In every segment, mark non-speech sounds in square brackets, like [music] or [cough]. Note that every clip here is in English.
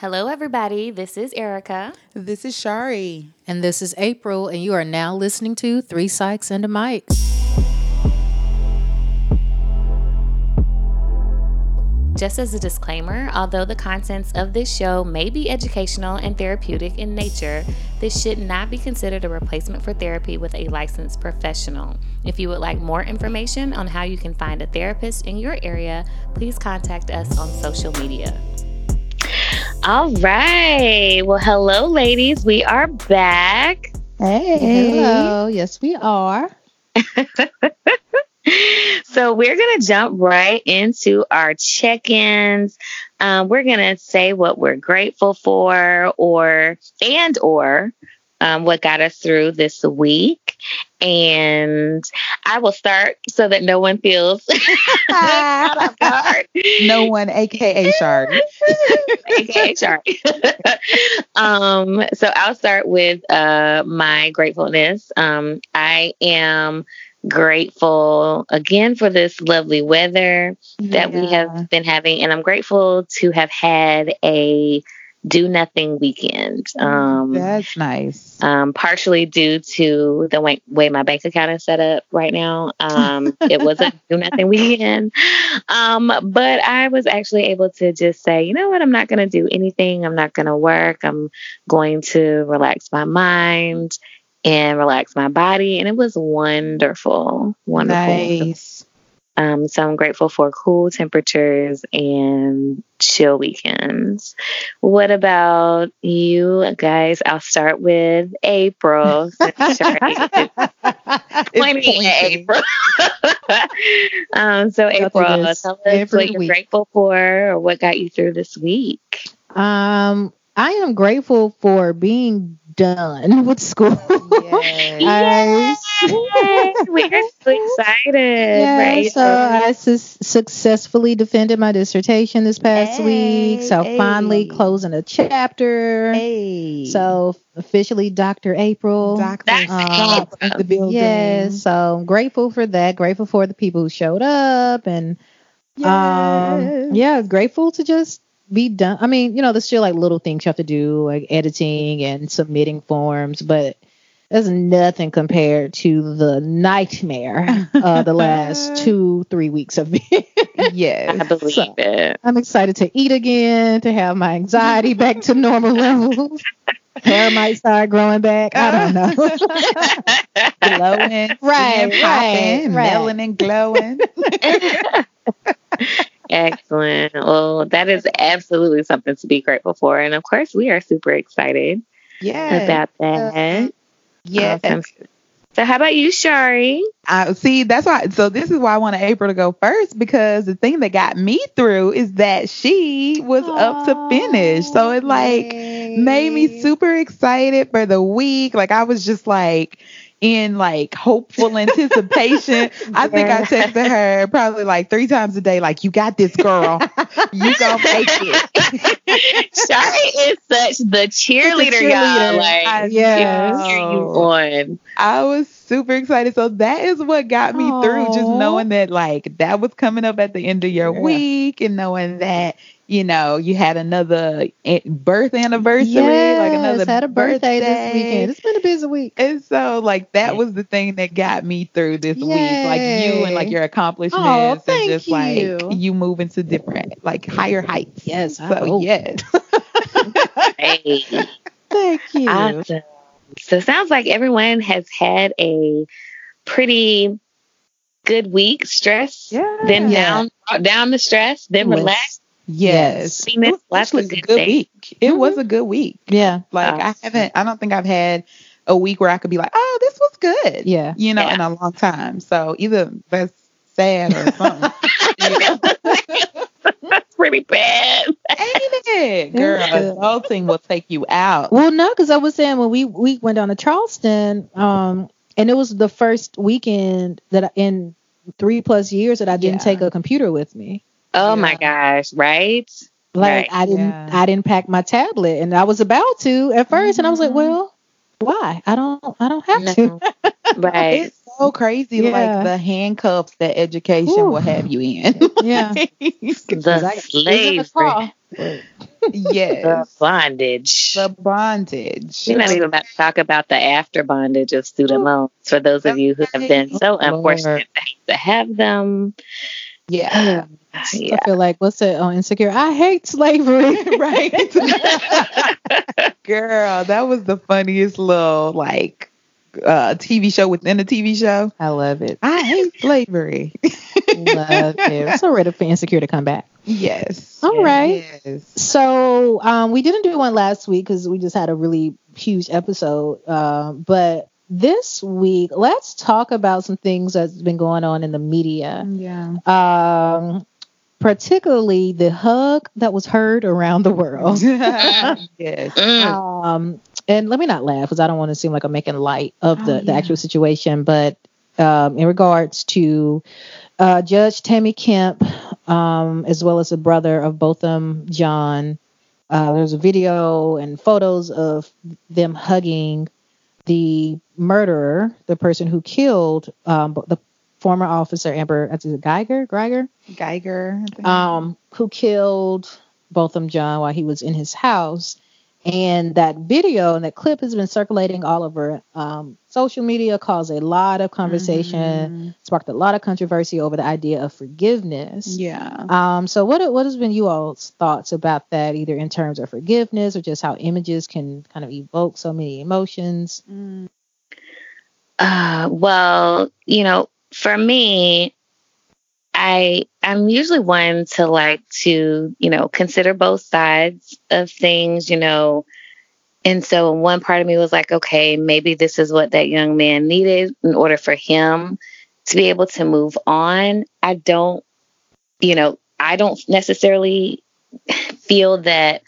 Hello, everybody. This is Erica. This is Shari. And this is April, and you are now listening to Three Psychs and a Mic. Just as a disclaimer, although the contents of this show may be educational and therapeutic in nature, this should not be considered a replacement for therapy with a licensed professional. If you would like more information on how you can find a therapist in your area, please contact us on social media. All right. Well, hello, ladies. We are back. Hey. Hello. Yes, we are. [laughs] so we're going to jump right into our check-ins. Um, we're going to say what we're grateful for or and or um, what got us through this week. And I will start so that no one feels [laughs] no one, aka Shard. aka Shari. [laughs] [laughs] um, so I'll start with uh, my gratefulness. Um, I am grateful again for this lovely weather that yeah. we have been having, and I'm grateful to have had a do nothing weekend. Mm, um, That's nice. Um, partially due to the way, way, my bank account is set up right now. Um, it was a do nothing [laughs] weekend. Um, but I was actually able to just say, you know what, I'm not going to do anything. I'm not going to work. I'm going to relax my mind and relax my body. And it was wonderful. Wonderful. Nice. Um, so I'm grateful for cool temperatures and chill weekends. What about you guys? I'll start with April. [laughs] pointing at April. [laughs] um, so April, tell us what you're week. grateful for or what got you through this week. Um, I am grateful for being done [laughs] with school. Yes. yes. We're so excited. Yeah, right? So I su- successfully defended my dissertation this past hey, week. So hey. finally closing a chapter. Hey. So officially Dr. April. Dr. Um, the building. Yes. So I'm grateful for that. Grateful for the people who showed up and um, yes. um yeah, grateful to just be done. I mean, you know, there's still like little things you have to do, like editing and submitting forms, but there's nothing compared to the nightmare uh, the last [laughs] two, three weeks of been. [laughs] yes, I believe so it. I'm excited to eat again, to have my anxiety back to normal levels. [laughs] Hair might start growing back. I don't know. glowing, right, right, popping, right. melanin glowing. Excellent. Well, that is absolutely something to be grateful for. And of course, we are super excited yeah. about that. Yeah. Awesome. So how about you, Shari? I see. That's why. So this is why I wanted April to go first because the thing that got me through is that she was Aww, up to finish. So it like yay. made me super excited for the week. Like I was just like, in like hopeful anticipation. [laughs] I think I texted her probably like three times a day, like, you got this girl. you gonna make it. [laughs] Shari is such the cheerleader, cheerleader. y'all. Like, yeah. cheer you on. I was super excited. So that is what got me Aww. through just knowing that like that was coming up at the end of your yeah. week and knowing that you know, you had another eh, birth anniversary, yes, like another had a birthday, birthday, this weekend. It's been a busy week. And so like that was the thing that got me through this Yay. week. Like you and like your accomplishments oh, and just you. like you moving to different like higher heights. Yes. So yes. [laughs] hey. Thank you. Awesome. So it sounds like everyone has had a pretty good week. Stress, yeah. then yeah. down down the stress, then relax Yes. I mean, that's a good, good week. It mm-hmm. was a good week. Yeah. Like I haven't I don't think I've had a week where I could be like, oh, this was good. Yeah. You know, yeah. in a long time. So either that's sad or something. [laughs] [laughs] that's pretty bad. Ain't it? Girl, adulting will take you out. Well, no, because I was saying when we, we went down to Charleston, um, and it was the first weekend that I, in three plus years that I didn't yeah. take a computer with me. Oh yeah. my gosh, right? Like right. I didn't yeah. I didn't pack my tablet and I was about to at 1st mm-hmm. and I was like, mm-hmm. well, why? I don't I don't have no. to. [laughs] right. It's so crazy yeah. like the handcuffs that education Ooh. will have you in. [laughs] yeah. the slavery. yes. The bondage. The bondage. We're not even about to talk about the after bondage of student loans for those of you who have been so unfortunate to have them. Yeah. [sighs] yeah. I feel like what's it on Insecure? I hate slavery. [laughs] right. [laughs] Girl, that was the funniest little like uh, TV show within a TV show. I love it. I hate slavery. love it. So ready for Insecure to come back. Yes. All right. Yes. So um, we didn't do one last week because we just had a really huge episode. Uh, but this week, let's talk about some things that's been going on in the media. Yeah. Um, particularly the hug that was heard around the world. [laughs] yes. [laughs] Um, and let me not laugh because I don't want to seem like I'm making light of the, oh, yeah. the actual situation, but um, in regards to uh, Judge Tammy Kemp, um, as well as the brother of both them, Jean, uh, there's a video and photos of them hugging the murderer, the person who killed um, the former officer Amber, it Guyger, Guyger, Guyger, um, who killed Botham Jean while he was in his house. And that video and that clip has been circulating all over um, social media, caused a lot of conversation, mm-hmm. sparked a lot of controversy over the idea of forgiveness. Yeah. Um. So what what has been you all's thoughts about that, either in terms of forgiveness or just how images can kind of evoke so many emotions? Mm. Uh. Well, you know, for me, I I'm usually one to like to, you know, consider both sides of things, you know. And so one part of me was like, okay, maybe this is what that young man needed in order for him to be able to move on. I don't, you know, I don't necessarily feel that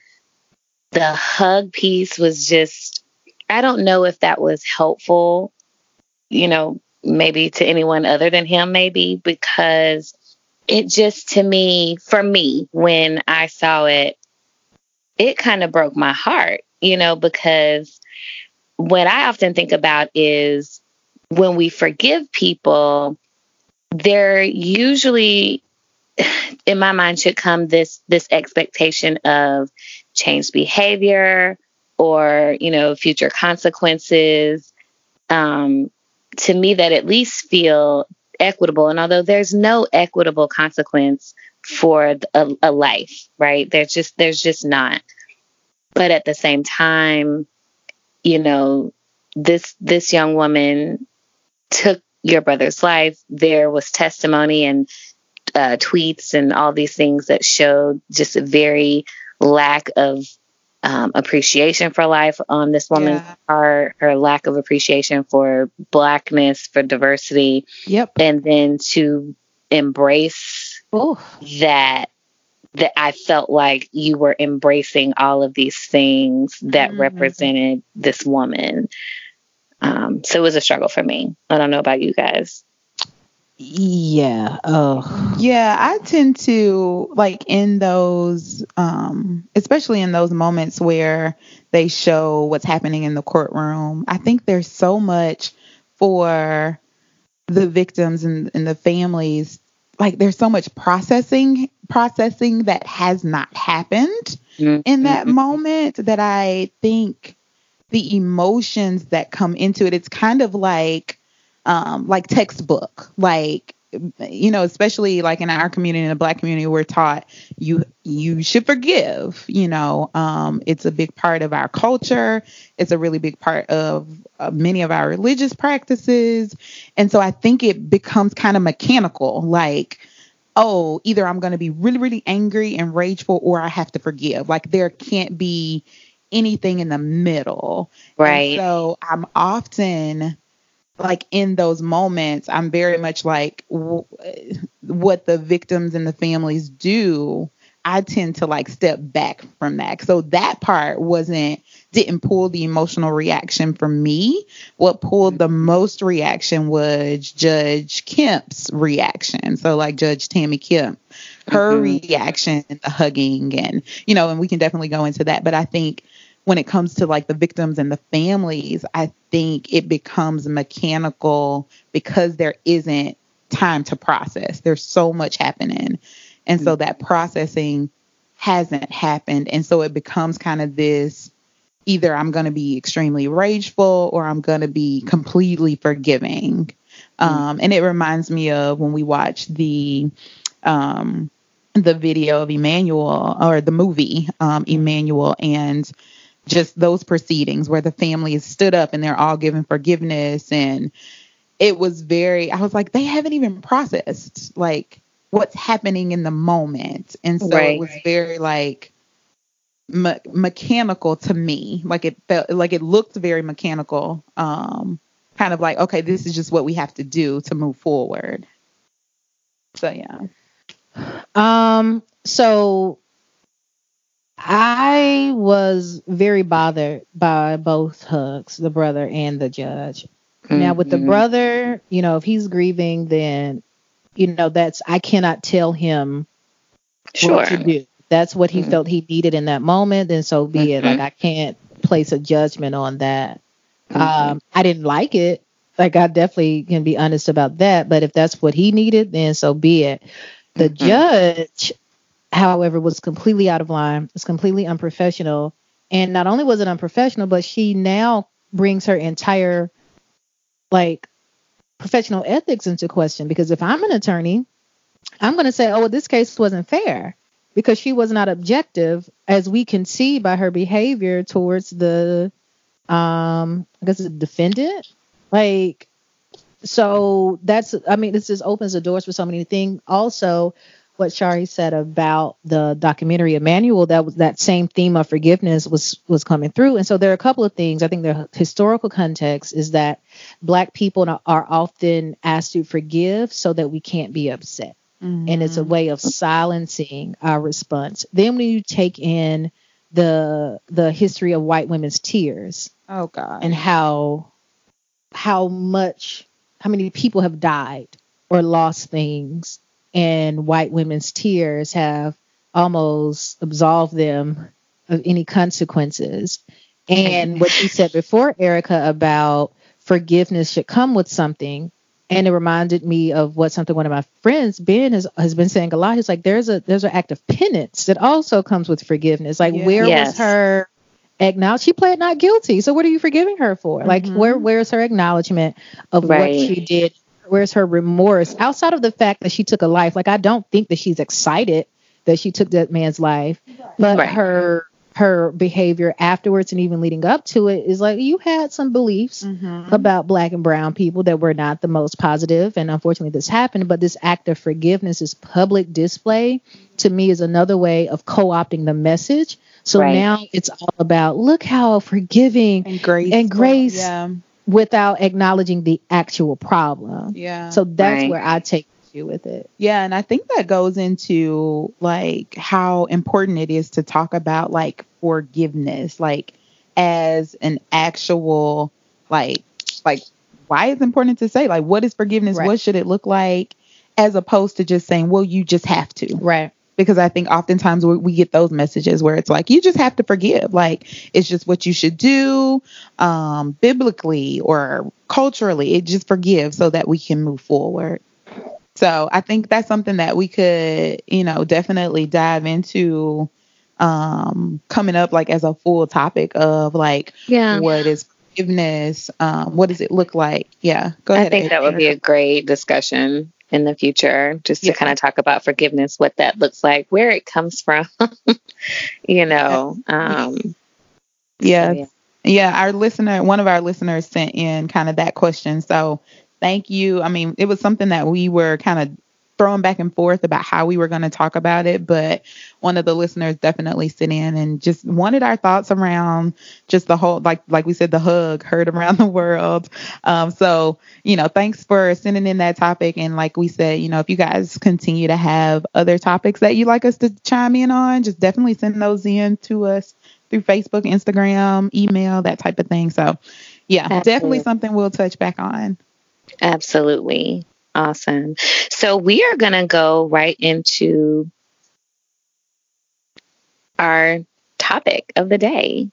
the hug piece was just I don't know if that was helpful, you know, maybe to anyone other than him, maybe because it just to me, for me, when I saw it, it kind of broke my heart, you know, because what I often think about is when we forgive people, there usually [sighs] in my mind should come this this expectation of changed behavior or you know future consequences. Um, to me that at least feel equitable. And although there's no equitable consequence for a, a life, right? There's just there's just not. But at the same time, you know, this this young woman took your brother's life. There was testimony and uh, tweets and all these things that showed just a very lack of um, appreciation for life on this woman's yeah. part, her lack of appreciation for blackness, for diversity. Yep. And then to embrace Ooh. that that I felt like you were embracing all of these things that mm-hmm. represented this woman. Um, so it was a struggle for me. I don't know about you guys. Yeah. Oh. Yeah, I tend to like in those um especially in those moments where they show what's happening in the courtroom. I think there's so much for the victims and, and the families like there's so much processing processing that has not happened mm-hmm. in that moment that I think the emotions that come into it it's kind of like um, like textbook, like you know, especially like in our community, in the black community, we're taught you you should forgive. You know, um, it's a big part of our culture. It's a really big part of uh, many of our religious practices, and so I think it becomes kind of mechanical, like. Oh, either I'm going to be really, really angry and rageful, or I have to forgive. Like there can't be anything in the middle. Right. And so I'm often like in those moments, I'm very much like w- what the victims and the families do. I tend to like step back from that. So that part wasn't didn't pull the emotional reaction from me. What pulled the most reaction was Judge Kemp's reaction. So like Judge Tammy Kemp, her mm-hmm. reaction, the hugging and you know, and we can definitely go into that. But I think when it comes to like the victims and the families, I think it becomes mechanical because there isn't time to process. There's so much happening. And so that processing hasn't happened. And so it becomes kind of this either I'm going to be extremely rageful or I'm going to be completely forgiving. Mm-hmm. Um, and it reminds me of when we watched the um, the video of Emanuel or the movie um, Emanuel and just those proceedings where the family is stood up and they're all giving forgiveness and it was very I was like they haven't even processed like what's happening in the moment. And so right. it was very like me- mechanical to me. Like it felt like it looked very mechanical. Um, kind of like, okay, this is just what we have to do to move forward. So yeah. Um, so I was very bothered by both hugs, the brother and the judge. Mm-hmm. Now with the mm-hmm. brother, you know, if he's grieving, then you know, that's I cannot tell him sure. what to do. That's what he mm-hmm. felt he needed in that moment, then so be mm-hmm. it. Like mm-hmm. I can't place a judgment on that. Mm-hmm. Um, I didn't like it. Like I definitely can be honest about that. But if that's what he needed, then so be it. The judge, however, was completely out of line. It's completely unprofessional. And not only was it unprofessional, but she now brings her entire like professional ethics into question because if I'm an attorney, I'm going to say, oh, well, this case wasn't fair because she was not objective, as we can see by her behavior towards the, um, I guess the defendant. Like, so that's, I mean, this just opens the doors for so many things. Also, what Shari said about the documentary Emanuel, that was that same theme of forgiveness was was coming through. And so there are a couple of things. I think the historical context is that black people are often asked to forgive so that we can't be upset. Mm-hmm. And it's a way of silencing our response. Then when you take in the the history of white women's tears. Oh God. And how how much how many people have died or lost things and white women's tears have almost absolved them of any consequences. And what you said [laughs] before, Erica, about forgiveness should come with something. And it reminded me of what something one of my friends, Ben, has, has been saying a lot. He's like, there's a there's an act of penance that also comes with forgiveness. Like, yeah. where yes. was her acknowledge? She pled not guilty. So what are you forgiving her for? Mm-hmm. Like, where where's her acknowledgement of right. what she did where's her remorse outside of the fact that she took a life? Like I don't think that she's excited that she took that man's life, but right. her her behavior afterwards and even leading up to it is like you had some beliefs mm-hmm. about black and brown people that were not the most positive and unfortunately this happened but this act of forgiveness is public display to me is another way of co-opting the message so right. now it's all about look how forgiving and grace and grace yeah without acknowledging the actual problem. Yeah. So that's right. where I take issue with it. Yeah, and I think that goes into like how important it is to talk about like forgiveness, like as an actual like like why it's important to say like what is forgiveness? Right. What should it look like? As opposed to just saying, well, you just have to. Right because I think oftentimes we, we, get those messages where it's like you just have to forgive, like it's just what you should do, um, biblically or culturally. It just forgive so that we can move forward. So I think that's something that we could, you know, definitely dive into um, coming up like as a full topic of like yeah. what is forgiveness, um, what does it look like? Yeah, go ahead. I think that would be a great discussion in the future just to kind of talk about forgiveness, what that looks like, where it comes from, [laughs] you know. Um, yeah. yeah. Yeah, our listener, one of our listeners sent in kind of that question. So thank you. I mean, it was something that we were kind of throwing back and forth about how we were going to talk about it, but one of the listeners definitely sent in and just wanted our thoughts around just the whole, like like we said, the hug heard around [laughs] the world. Um, so you know, thanks for sending in that topic. And like we said, you know, if you guys continue to have other topics that you'd like us to chime in on, just definitely send those in to us through Facebook, Instagram, email, that type of thing. So yeah, Absolutely. definitely something we'll touch back on. Absolutely. Awesome. So we are going to go right into our topic of the day.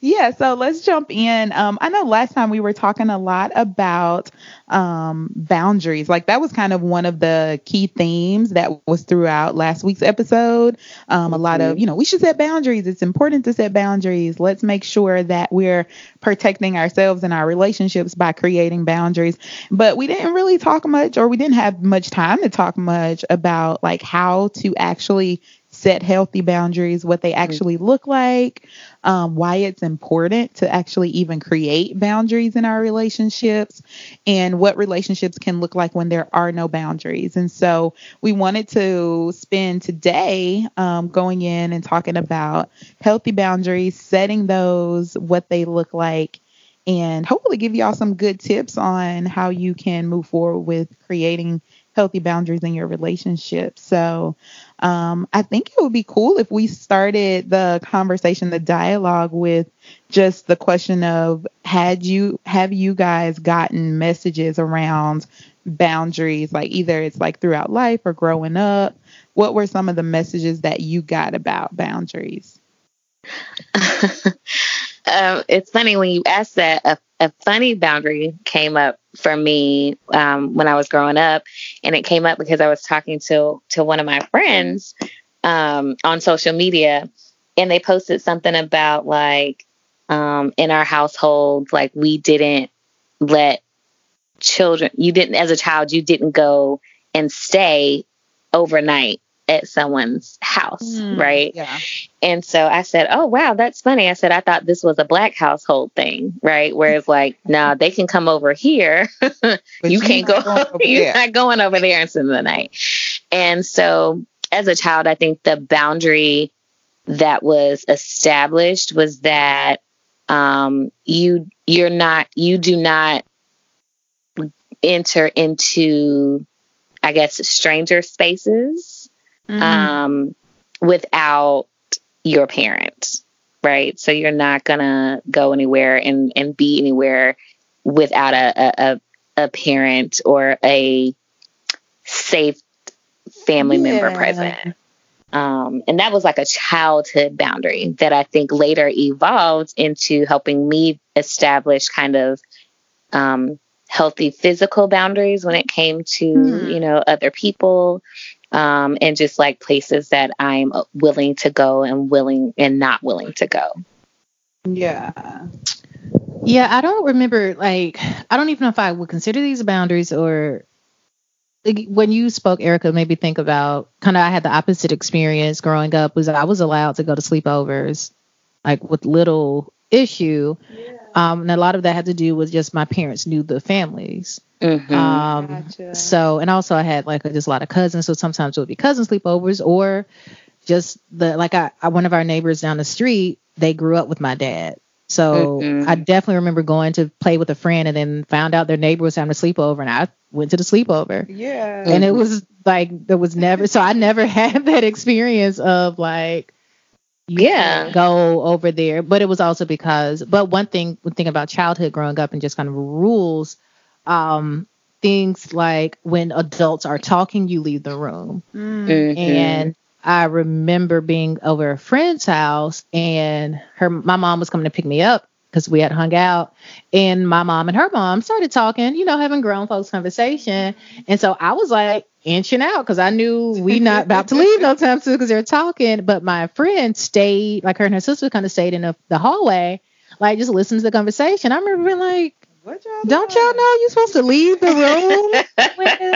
Yeah, so let's jump in. Um, I know last time we were talking a lot about um, boundaries. Like that was kind of one of the key themes that was throughout last week's episode. Um, a lot of, mm-hmm. you know, we should set boundaries. It's important to set boundaries. Let's make sure that we're protecting ourselves and our relationships by creating boundaries. But we didn't really talk much, or we didn't have much time to talk much about like how to actually set healthy boundaries, what they actually look like, um, why it's important to actually even create boundaries in our relationships, and what relationships can look like when there are no boundaries. And so we wanted to spend today um, going in and talking about healthy boundaries, setting those, what they look like. And hopefully, give y'all some good tips on how you can move forward with creating healthy boundaries in your relationship. So um, I think it would be cool if we started the conversation, the dialogue with just the question of had you have you guys gotten messages around boundaries, like either it's like throughout life or growing up? What were some of the messages that you got about boundaries? [laughs] um, it's funny when you ask that. A, a funny boundary came up for me um, when I was growing up, and it came up because I was talking to to one of my friends um, on social media, and they posted something about like um, in our household, like we didn't let children, you didn't as a child, you didn't go and stay overnight at someone's house, mm, right? Yeah. And so I said, "Oh wow, that's funny." I said, "I thought this was a black household thing, right? Whereas like, [laughs] nah, they can come over here, [laughs] you can't go. [laughs] You're not going over there and spend the night." And so, as a child, I think the boundary that was established was that um, you you're not you do not enter into, I guess, stranger spaces mm-hmm. um, without your parents, right? So you're not gonna go anywhere and and be anywhere without a a, a parent or a safe family yeah. member present. Um, and that was like a childhood boundary that I think later evolved into helping me establish kind of um, healthy physical boundaries when it came to, mm. you know, other people um, and just like places that I'm willing to go and willing and not willing to go. Yeah. Yeah, I don't remember like I don't even know if I would consider these boundaries or like, when you spoke Erica made me think about kind of I had the opposite experience growing up was I was allowed to go to sleepovers like with little issue. Yeah. Um, and a lot of that had to do with just my parents knew the families. Mm-hmm. Um, gotcha. So, and also I had like just a lot of cousins. So sometimes it would be cousin sleepovers or just the, like I, I, one of our neighbors down the street, they grew up with my dad. So mm-hmm. I definitely remember going to play with a friend and then found out their neighbor was having a sleepover and I went to the sleepover. Yeah. And it was like, there was never, so I never [laughs] had that experience of like, yeah go over there but it was also because but one thing one thing about childhood growing up and just kind of rules um, things like when adults are talking, you leave the room. Mm-hmm. And I remember being over a friend's house, and her my mom was coming to pick me up because we had hung out, and my mom and her mom started talking, you know, having grown folks conversation, and so I was like inching out because I knew we not about to leave no time soon because they're talking. But my friend stayed, like her and her sister, kind of stayed in the, the hallway, like just listening to the conversation. I remember being like, what y'all Don't y'all know you're supposed to leave the room?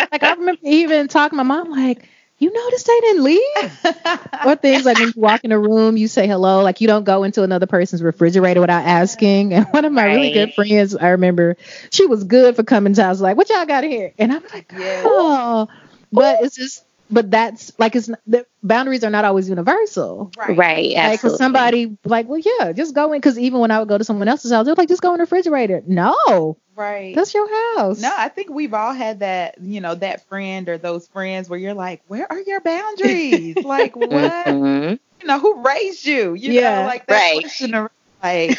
[laughs] like I remember even talking to my mom like, you noticed they didn't leave? [laughs] or things like when you walk in a room, you say hello, like you don't go into another person's refrigerator without asking. And one of my right. really good friends, I remember, she was good for coming to. I was like, what y'all got here? And I'm like, oh, but it's just but that's like it's the boundaries are not always universal. Right. Right. Like for somebody like, well, yeah, just go in because even when I would go to someone else's house, they're like, just go in the refrigerator. No. Right. That's your house. No, I think we've all had that, you know, that friend or those friends where you're like, where are your boundaries? [laughs] like what? Mm-hmm. You know, who raised you? You yeah. know, like that right. question of, like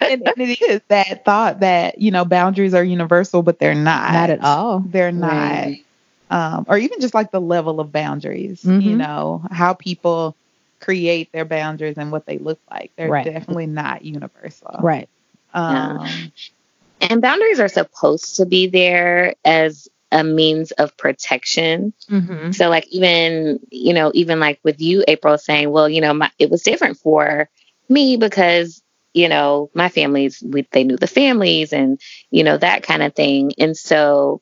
and, and, it is that thought that, you know, boundaries are universal, but they're not. Not at all. They're not. Right um, or even just like the level of boundaries, mm-hmm. you know, how people create their boundaries and what they look like. They're Right. definitely not universal. Right. Um, And boundaries are supposed to be there as a means of protection. Mm-hmm. So like even, you know, even like with you, April saying, well, you know, my, it was different for me because, you know, my families, we, they knew the families and, you know, that kind of thing. And so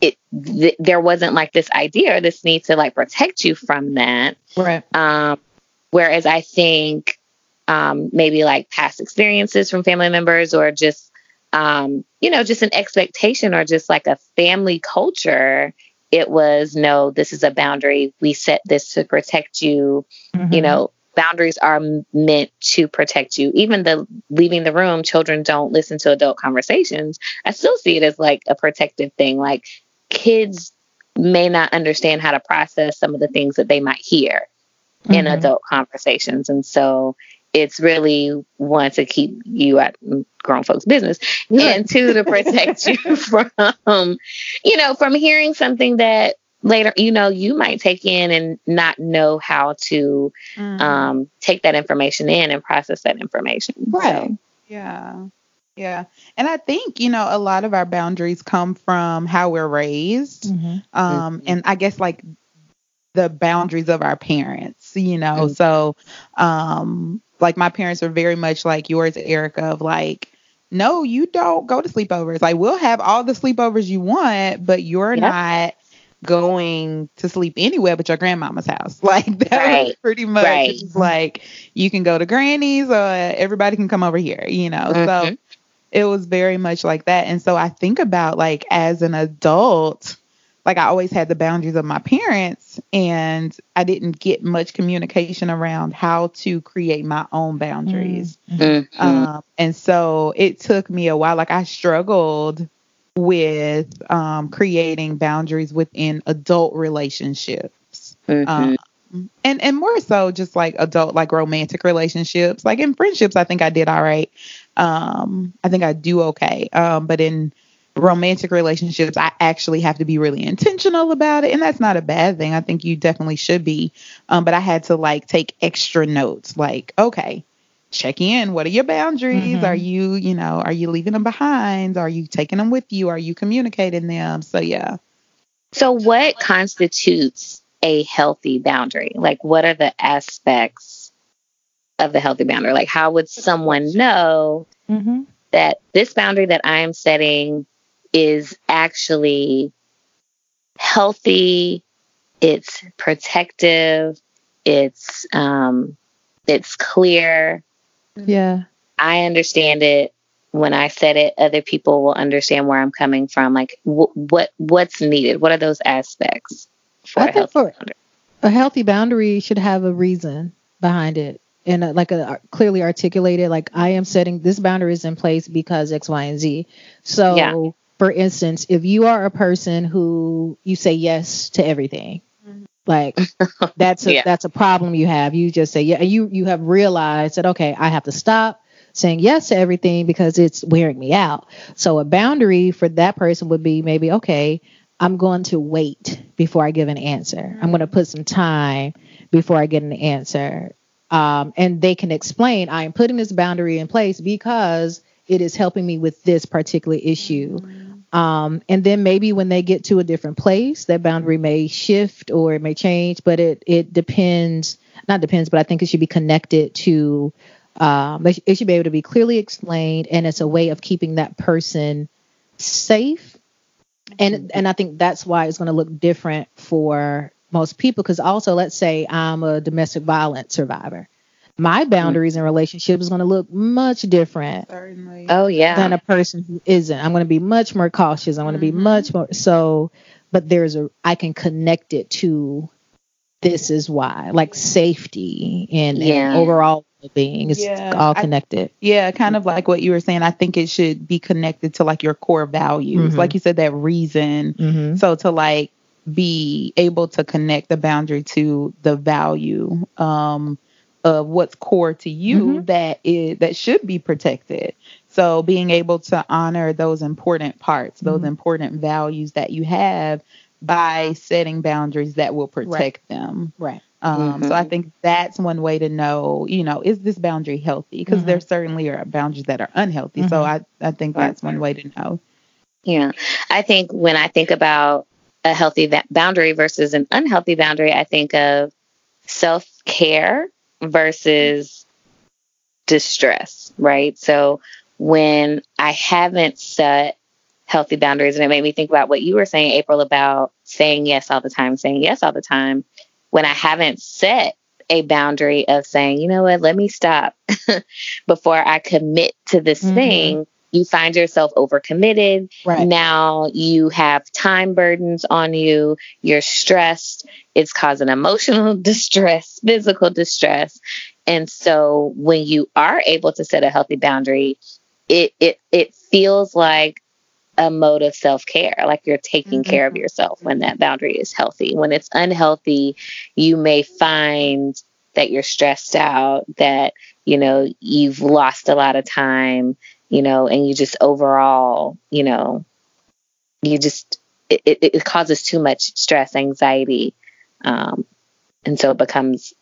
it, th- there wasn't like this idea or this need to like protect you from that. Right. Um, whereas I think um, maybe like past experiences from family members or just, um, you know, just an expectation or just like a family culture, it was no, this is a boundary. We set this to protect you. Mm-hmm. You know, boundaries are meant to protect you. Even the leaving the room, children don't listen to adult conversations. I still see it as like a protective thing. Like kids may not understand how to process some of the things that they might hear in Mhm. adult conversations. And so it's really one to keep you at grown folks' business and two to protect [laughs] you from, you know, from hearing something that later, you know, you might take in and not know how to mhm. um, take that information in and process that information. Right. So, Yeah. Yeah. And I think, you know, a lot of our boundaries come from how we're raised. Mhm. Um, Mhm. and I guess like the boundaries of our parents, you know. Mhm. So um like my parents are very much like yours, Erica, of like, no, you don't go to sleepovers. Like we'll have all the sleepovers you want, but you're Yep. not going to sleep anywhere but your grandmama's house. [laughs] Like that was Right. pretty much Right. like you can go to granny's or everybody can come over here, you know. So Mhm. it was very much like that. And so I think about like as an adult, like I always had the boundaries of my parents and I didn't get much communication around how to create my own boundaries. mhm. Um, and so it took me a while. Like I struggled with um, creating boundaries within adult relationships. Mhm. Um, and and more so just like adult like romantic relationships. Like in friendships, I think I did all right. Um, I think I do okay. Um, but in romantic relationships, I actually have to be really intentional about it, and that's not a bad thing. I think you definitely should be. Um, but I had to like take extra notes. Like, okay, check in. What are your boundaries? Mhm. Are you, you know, are you leaving them behind? Are you taking them with you? Are you communicating them? So yeah. So, what constitutes a healthy boundary? Like, what are the aspects of the healthy boundary? Like, how would someone know Mhm. that this boundary that I am setting is actually healthy? It's protective. It's um, it's clear. Yeah. I understand it. When I said it, other people will understand where I'm coming from. Like, wh- what what's needed? What are those aspects for I a healthy for- boundary? A healthy boundary should have a reason behind it and a, like a clearly articulated like I am setting this boundary is in place because X, Y, and Z. So. For instance, if you are a person who you say yes to everything, mm-hmm. like [laughs] that's a Yeah. that's a problem you have. You just say yeah, and you you have realized that okay, I have to stop saying yes to everything because it's wearing me out. So a boundary for that person would be maybe okay, I'm going to wait before I give an answer. I'm going to mm-hmm. put some time before I get an answer. Um, and they can explain I am putting this boundary in place because it is helping me with this particular issue. Mm-hmm. Um, and then maybe when they get to a different place, that boundary may shift or it may change, but it it depends. Not depends, but I think it should be connected to. Um, it should be able to be clearly explained, and it's a way of keeping that person safe. And and I think that's why it's going to look different for most people. Because also, let's say I'm a domestic violence survivor, my boundaries in relationships is going to look much different Certainly. Oh yeah. than a person who isn't. I'm going to be much more cautious. I'm going to be Mhm. much more so. But there's a I can connect it to this is why, like safety and, and Yeah. overall being is Yeah, all I- connected. Yeah, kind of like what you were saying. I think it should be connected to like your core values. Mhm. Like you said, that reason. mm-hmm. So to like be able to connect the boundary to the value um, of what's core to you Mhm. that is that should be protected. So being able to honor those important parts, those Mhm. important values that you have by setting boundaries that will protect them. Right. Um, mm-hmm. So I think that's one way to know, you know, is this boundary healthy? Because mm-hmm. there certainly are boundaries that are unhealthy. Mm-hmm. So I, I think that's one way to know. Yeah. I think when I think about a healthy boundary versus an unhealthy boundary, I think of self care versus distress, right? So when I haven't set healthy boundaries, and it made me think about what you were saying, April, about saying yes all the time, saying yes all the time, when I haven't set a boundary of saying, you know what, let me stop [laughs] before I commit to this mm-hmm. thing, you find yourself overcommitted. Right. Now you have time burdens on you. You're stressed. It's causing emotional [laughs] distress, physical distress. And so when you are able to set a healthy boundary, it it it feels like a mode of self-care like you're taking mm-hmm. care of yourself when that boundary is healthy when it's unhealthy you may find that you're stressed out that you know you've lost a lot of time you know, and you just overall, you know, you just, it, it, it causes too much stress, anxiety. Um, and so it becomes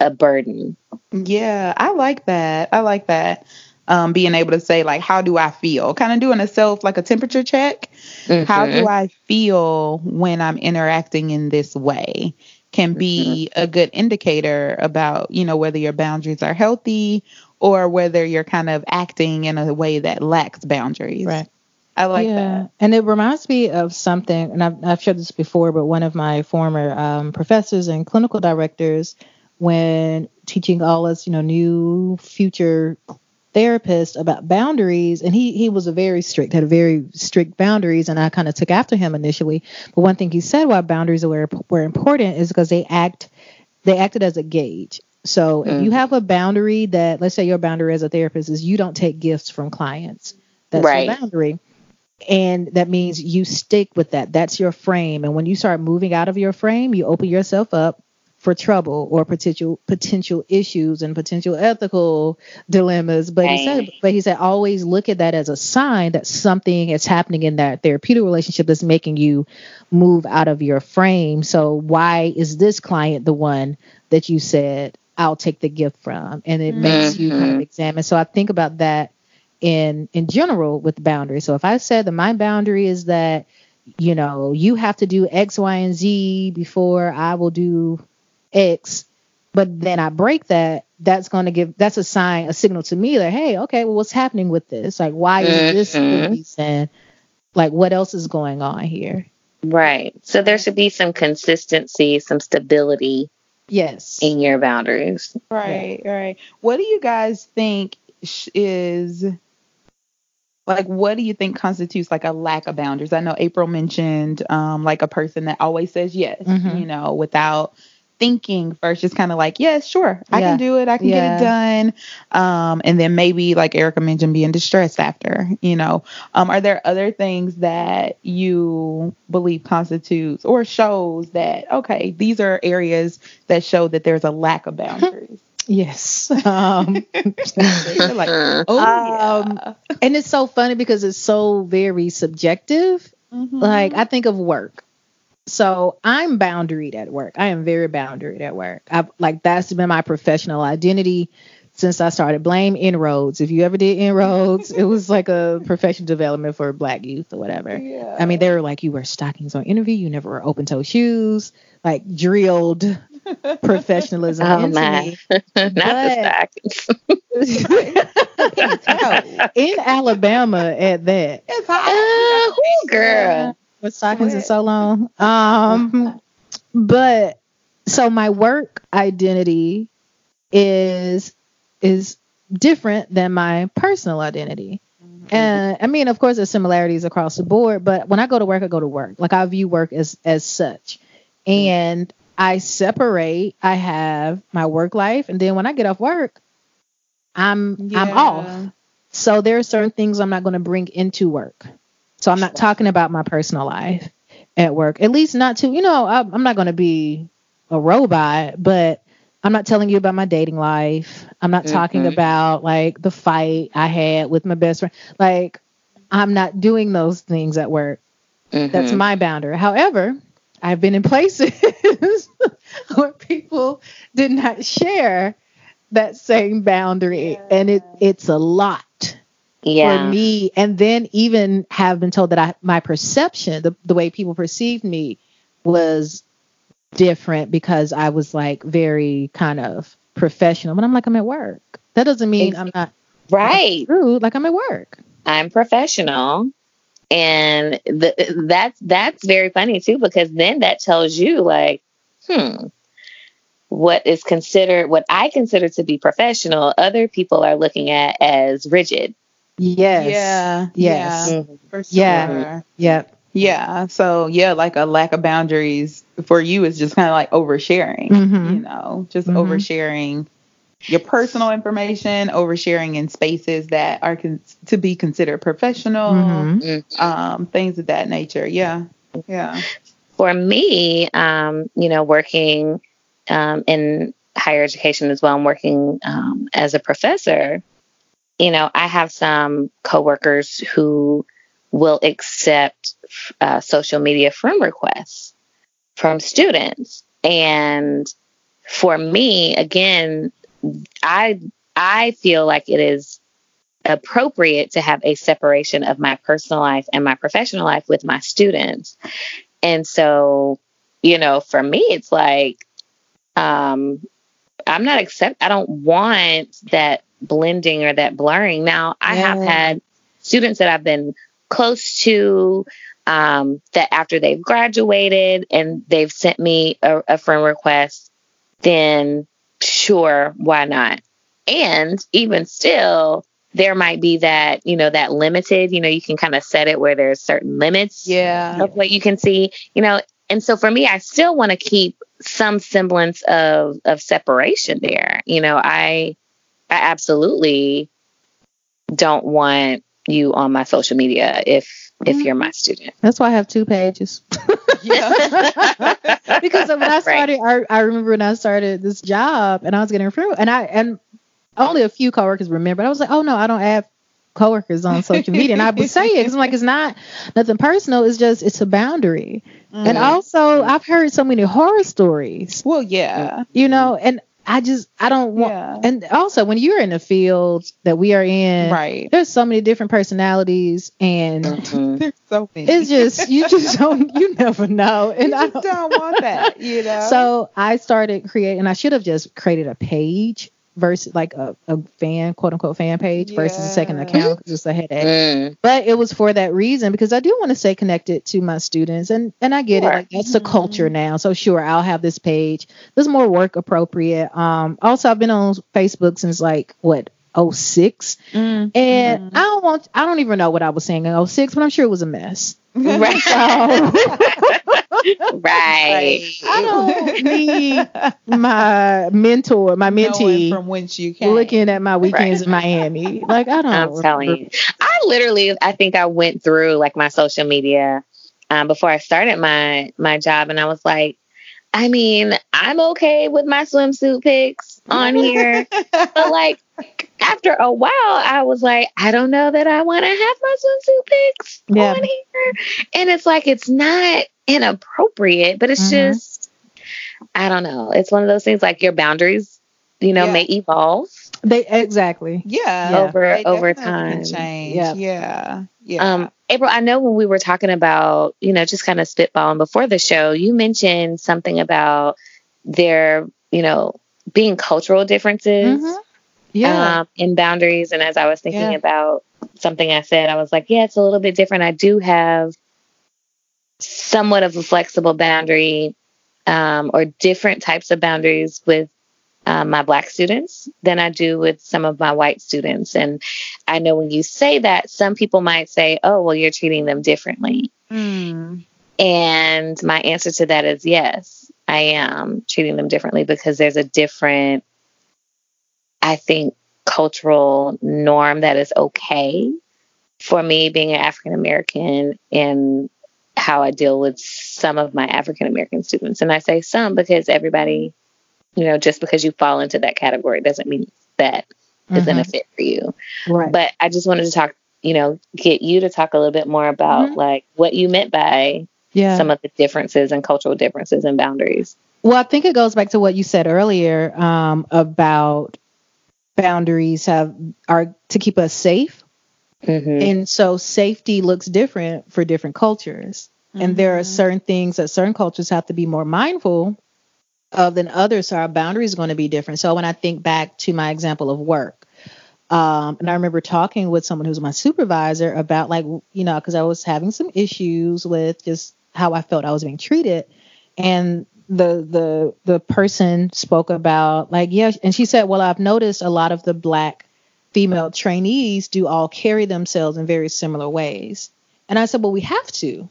a burden. Yeah, I like that. I like that. Um, being able to say like, how do I feel? Kind of doing a self like a temperature check. Mm-hmm. How do mm-hmm. I feel when I'm interacting in this way? Can be a good indicator about you know whether your boundaries are healthy or whether you're kind of acting in a way that lacks boundaries. Right. I like yeah. that. And it reminds me of something, and I've, I've shared this before, but one of my former um, professors and clinical directors, when teaching all us, you know, new future therapists about boundaries, and he he was a very strict, had a very strict boundaries, and I kind of took after him initially. But one thing he said why boundaries were were important is because they act they acted as a gauge. So mm-hmm. if you mm-hmm. have a boundary that, let's say your boundary as a therapist is you don't take gifts from clients. That's right. your boundary. And that means you stick with that. That's your frame. And when you start moving out of your frame, you open yourself up for trouble or potential potential issues and potential ethical dilemmas. But right. he said, but he said, always look at that as a sign that something is happening in that therapeutic relationship that's making you move out of your frame. So why is this client the one that you said I'll take the gift from. And it mm-hmm. makes you kind of mm-hmm. examine. So I think about that in in general with boundaries. So if I said that my boundary is that, you know, you have to do X, Y, and Z before I will do X, but then I break that, that's going to give that's a sign, a signal to me that hey, okay, well, what's happening with this? Like, why is this mm Like, what else is going on here? Right. So there should be some consistency, some stability Yes. In your boundaries. Right, yeah. right. What do you guys think is like what do you think constitutes like a lack of boundaries? I know April mentioned um like a person that always says yes, mm-hmm. you know, without thinking first, just kind of like, yes, sure, I yeah. can do it, I can yeah. get it done. Um, and then maybe like Erica mentioned, being distressed after, you know. Um, are there other things that you believe constitutes or shows that okay, these are areas that show that there's a lack of boundaries? [laughs] Yes. Um, [laughs] like, [laughs] oh, um, and it's so funny because it's so very subjective. Mm-hmm. Like I think of work. So I'm boundaried at work. I am very boundaried at work. I've like that's been my professional identity since I started. Blame Inroads. If you ever did Inroads, it was like a professional development for black youth or whatever. Yeah. I mean, they were like, you wear stockings on interview, you never wear open toe shoes, like drilled [laughs] professionalism. oh, into my. me. [laughs] Not but, the stockings. [laughs] in Alabama at that. It's hot. Uh, girl with stockings in so long. Um, but so my work identity is is different than my personal identity. Mm-hmm. And I mean, of course, there's similarities across the board, but when I go to work, I go to work. Like I view work as as such, and I separate. I have my work life, and then when I get off work, I'm yeah. I'm off. So there are certain things I'm not going to bring into work. So I'm not talking about my personal life at work. At least not to, you know, I'm not going to be a robot, but I'm not telling you about my dating life. I'm not mm-hmm. talking about like the fight I had with my best friend. Like I'm not doing those things at work. Mm-hmm. That's my boundary. However, I've been in places [laughs] where people did not share that same boundary, and it it's a lot Yeah. for me. And then even have been told that I my perception, the the way people perceived me, was different because I was like very kind of professional. But I'm like I'm at work. That doesn't mean I'm not Right. rude. Like I'm at work. I'm professional. And the, that's that's very funny too because then that tells you like, hmm, what is considered what I consider to be professional, other people are looking at as rigid. Yes. Yeah. Yes. Yeah. Mhm. For sure. Yeah. Yep. Yeah. So yeah, like a lack of boundaries for you is just kind of like oversharing. Mhm. You know, just Mhm. oversharing your personal information, oversharing in spaces that are con- to be considered professional, Mhm. Mhm. um, things of that nature. Yeah. Yeah. For me, um, you know, working um, in higher education as well, I'm working um, as a professor. You know, I have some coworkers who will accept uh, social media friend requests from students, and for me, again, I I feel like it is appropriate to have a separation of my personal life and my professional life with my students. And so, you know, for me, it's like, um, I'm not accept. I don't want that blending or that blurring. Now, I have had students that I've been close to um, that after they've graduated and they've sent me a, a friend request, then sure, why not? And even still, there might be that, you know, that limited, you know, you can kind of set it where there's certain limits Yeah. of what you can see, you know. And so for me, I still want to keep some semblance of of separation there. You know, I I absolutely don't want you on my social media if if you're my student. That's why I have two pages. [laughs] Yeah. because when I [laughs] Right. started, I, I remember when I started this job and I was getting through, and I and only a few coworkers remember. I was like, oh no, I don't have coworkers on social media, and I would say it 'cause I'm like, it's not nothing personal. It's just it's a boundary. And Mhm. also, I've heard so many horror stories, well, yeah. you know, and I just I don't want. Yeah. And also, when you're in the field that we are in, Right. there's so many different personalities, and Mhm. [laughs] [laughs] There's so many. it's just you [laughs] just don't you never know. And you I just don't want that, you know. So I started creating. I should have just created a page versus like a, a fan, quote unquote fan page versus a second account account. 'cause It's a headache. Mm. But it was for that reason because I do want to stay connected to my students, and and I get Sure. it. Like that's the Mhm. culture now. So sure, I'll have this page. This is more work appropriate. Um. Also, I've been on Facebook since like what. 06 Mm. and I don't want I don't even know what I was saying in 06 but I'm sure it was a mess. Right. [laughs] So [laughs] right. [laughs] I don't need my mentor, my Knowing mentee from whence you came. looking at my weekends in Miami. Like I don't. I'm telling you. I literally, I think I went through like my social media um, before I started my my job, and I was like, I mean, I'm okay with my swimsuit pics on here, but like after a while, I was like, I don't know that I want to have my swimsuit pics Yeah. on here, and it's like it's not inappropriate, but it's Mhm. just, I don't know. It's one of those things like your boundaries, you know, Yeah. may evolve. They exactly. yeah. Yeah. Over- They over definitely can time. Change. Yeah. Yeah. Yeah. Um, April, I know when we were talking about, you know, just kind of spitballing before the show, you mentioned something about there, you know, being cultural differences Mhm. Yeah. um, in boundaries. And as I was thinking Yeah. about something I said, I was like, yeah, it's a little bit different. I do have somewhat of a flexible boundary um, or different types of boundaries with um, my black students than I do with some of my white students. And I know when you say that, some people might say, oh, well, you're treating them differently. Mm. And my answer to that is yes, I am treating them differently because there's a different, I think, cultural norm that is okay for me being an African American and how I deal with some of my African American students. And I say some because everybody, you know, just because you fall into that category doesn't mean that is going Mhm. to fit for you. Right. But I just wanted to talk, you know, get you to talk a little bit more about Mhm. like what you meant by yeah. some of the differences and cultural differences and boundaries. Well, I think it goes back to what you said earlier um, about boundaries have are to keep us safe. Mm-hmm. And so safety looks different for different cultures. Mm-hmm. And there are mm-hmm. certain things that certain cultures have to be more mindful of than others. So our boundaries are going to be different. So when I think back to my example of work, um, and I remember talking with someone who's my supervisor about like, you know, because I was having some issues with just how I felt I was being treated. And the the the person spoke about like yeah and she said well i've noticed a lot of the black female trainees do all carry themselves in very similar ways and i said well we have to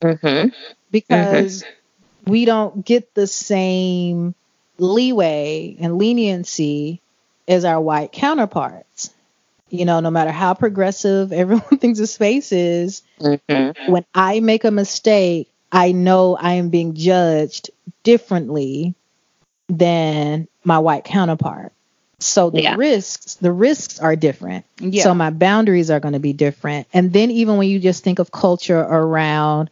mm-hmm. because mm-hmm. we don't get the same leeway and leniency as our white counterparts you know no matter how progressive [laughs] everyone thinks the space is mm-hmm. when i make a mistake I know I am being judged differently than my white counterpart. So the yeah. risks, the risks are different. Yeah. So my boundaries are going to be different. And then even when you just think of culture around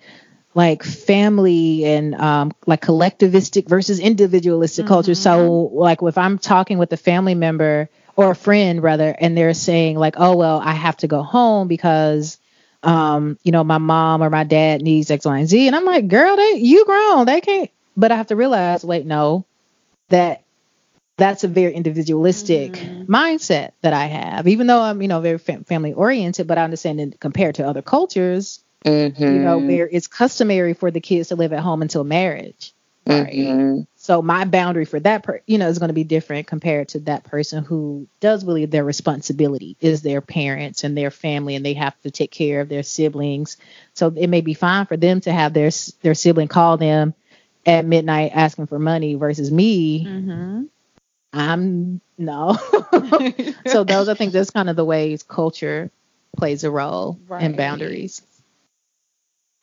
like family and um, like collectivistic versus individualistic mm-hmm. culture. So like if I'm talking with a family member or a friend rather, and they're saying like, oh well, I have to go home because um, you know, my mom or my dad needs X, Y, and Z. And I'm like, girl, they you grown. They can't but I have to realize, wait, no, that that's a very individualistic mm-hmm. mindset that I have. Even though I'm, you know, very fam- family oriented, but I understand that compared to other cultures, mm-hmm. you know, mm-hmm. where it's customary for the kids to live at home until marriage. Right. Mm-hmm. So my boundary for that, per- you know, is going to be different compared to that person who does believe their responsibility is their parents and their family, and they have to take care of their siblings. So it may be fine for them to have their their sibling call them at midnight asking for money versus me. Mm-hmm. I'm no. [laughs] so those, I think, that's kind of the ways culture plays a role right. in boundaries.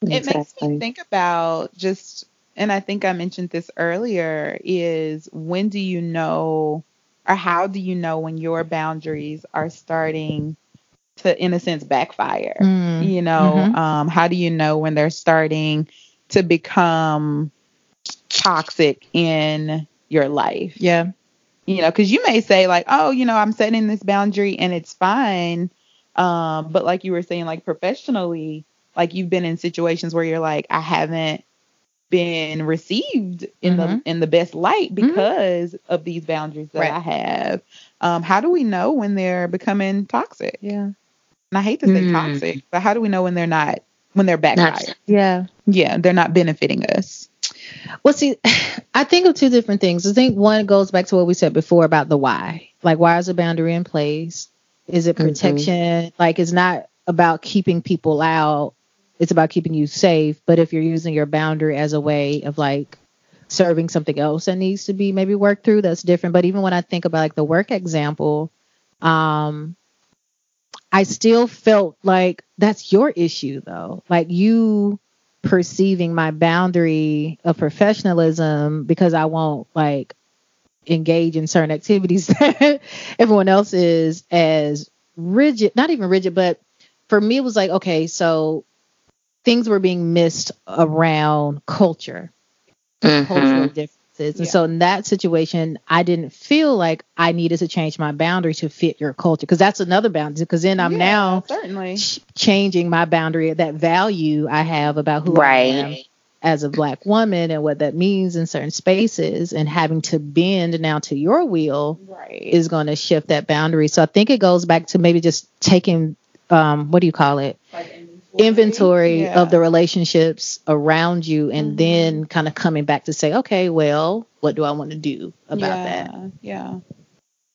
It makes me think about just and I think I mentioned this earlier, is when do you know or how do you know when your boundaries are starting to, in a sense, backfire? Mm. You know, mm-hmm. um, how do you know when they're starting to become toxic in your life? Yeah. You know, because you may say, like, oh, you know, I'm setting this boundary and it's fine. Um, but like you were saying, like professionally, like you've been in situations where you're like, I haven't been received in mm-hmm. the in the best light mm-hmm. because mm-hmm. of these boundaries that right. I have. Um, how do we know when they're becoming toxic? Yeah. And I hate to say mm. toxic, but how do we know when they're not when they're backfired? Yeah. Yeah, they're not benefiting us. Well, see, [sighs] I think of two different things. I think one goes back to what we said before about the why. Like, why is a boundary in place? Is it mm-hmm. protection? Mm-hmm. Like, it's not about keeping people out it's about keeping you safe. But if you're using your boundary as a way of like serving something else that needs to be maybe worked through, that's different. But even when I think about like the work example, um, I still felt like that's your issue though. Like you perceiving my boundary of professionalism because I won't like engage in certain activities [laughs] that everyone else is as rigid, not even rigid, but for me it was like, okay, so things were being missed around culture, mm-hmm. cultural differences. And yeah. so in that situation, I didn't feel like I needed to change my boundary to fit your culture because that's another boundary. Because then I'm yeah, now certainly ch- changing my boundary, that value I have about who right. I am as a black woman and what that means in certain spaces and having to bend now to your wheel right. is going to shift that boundary. So I think it goes back to maybe just taking um, what do you call it? Like inventory yeah. of the relationships around you and mm-hmm. then kind of coming back to say okay well what do i want to do about yeah, that yeah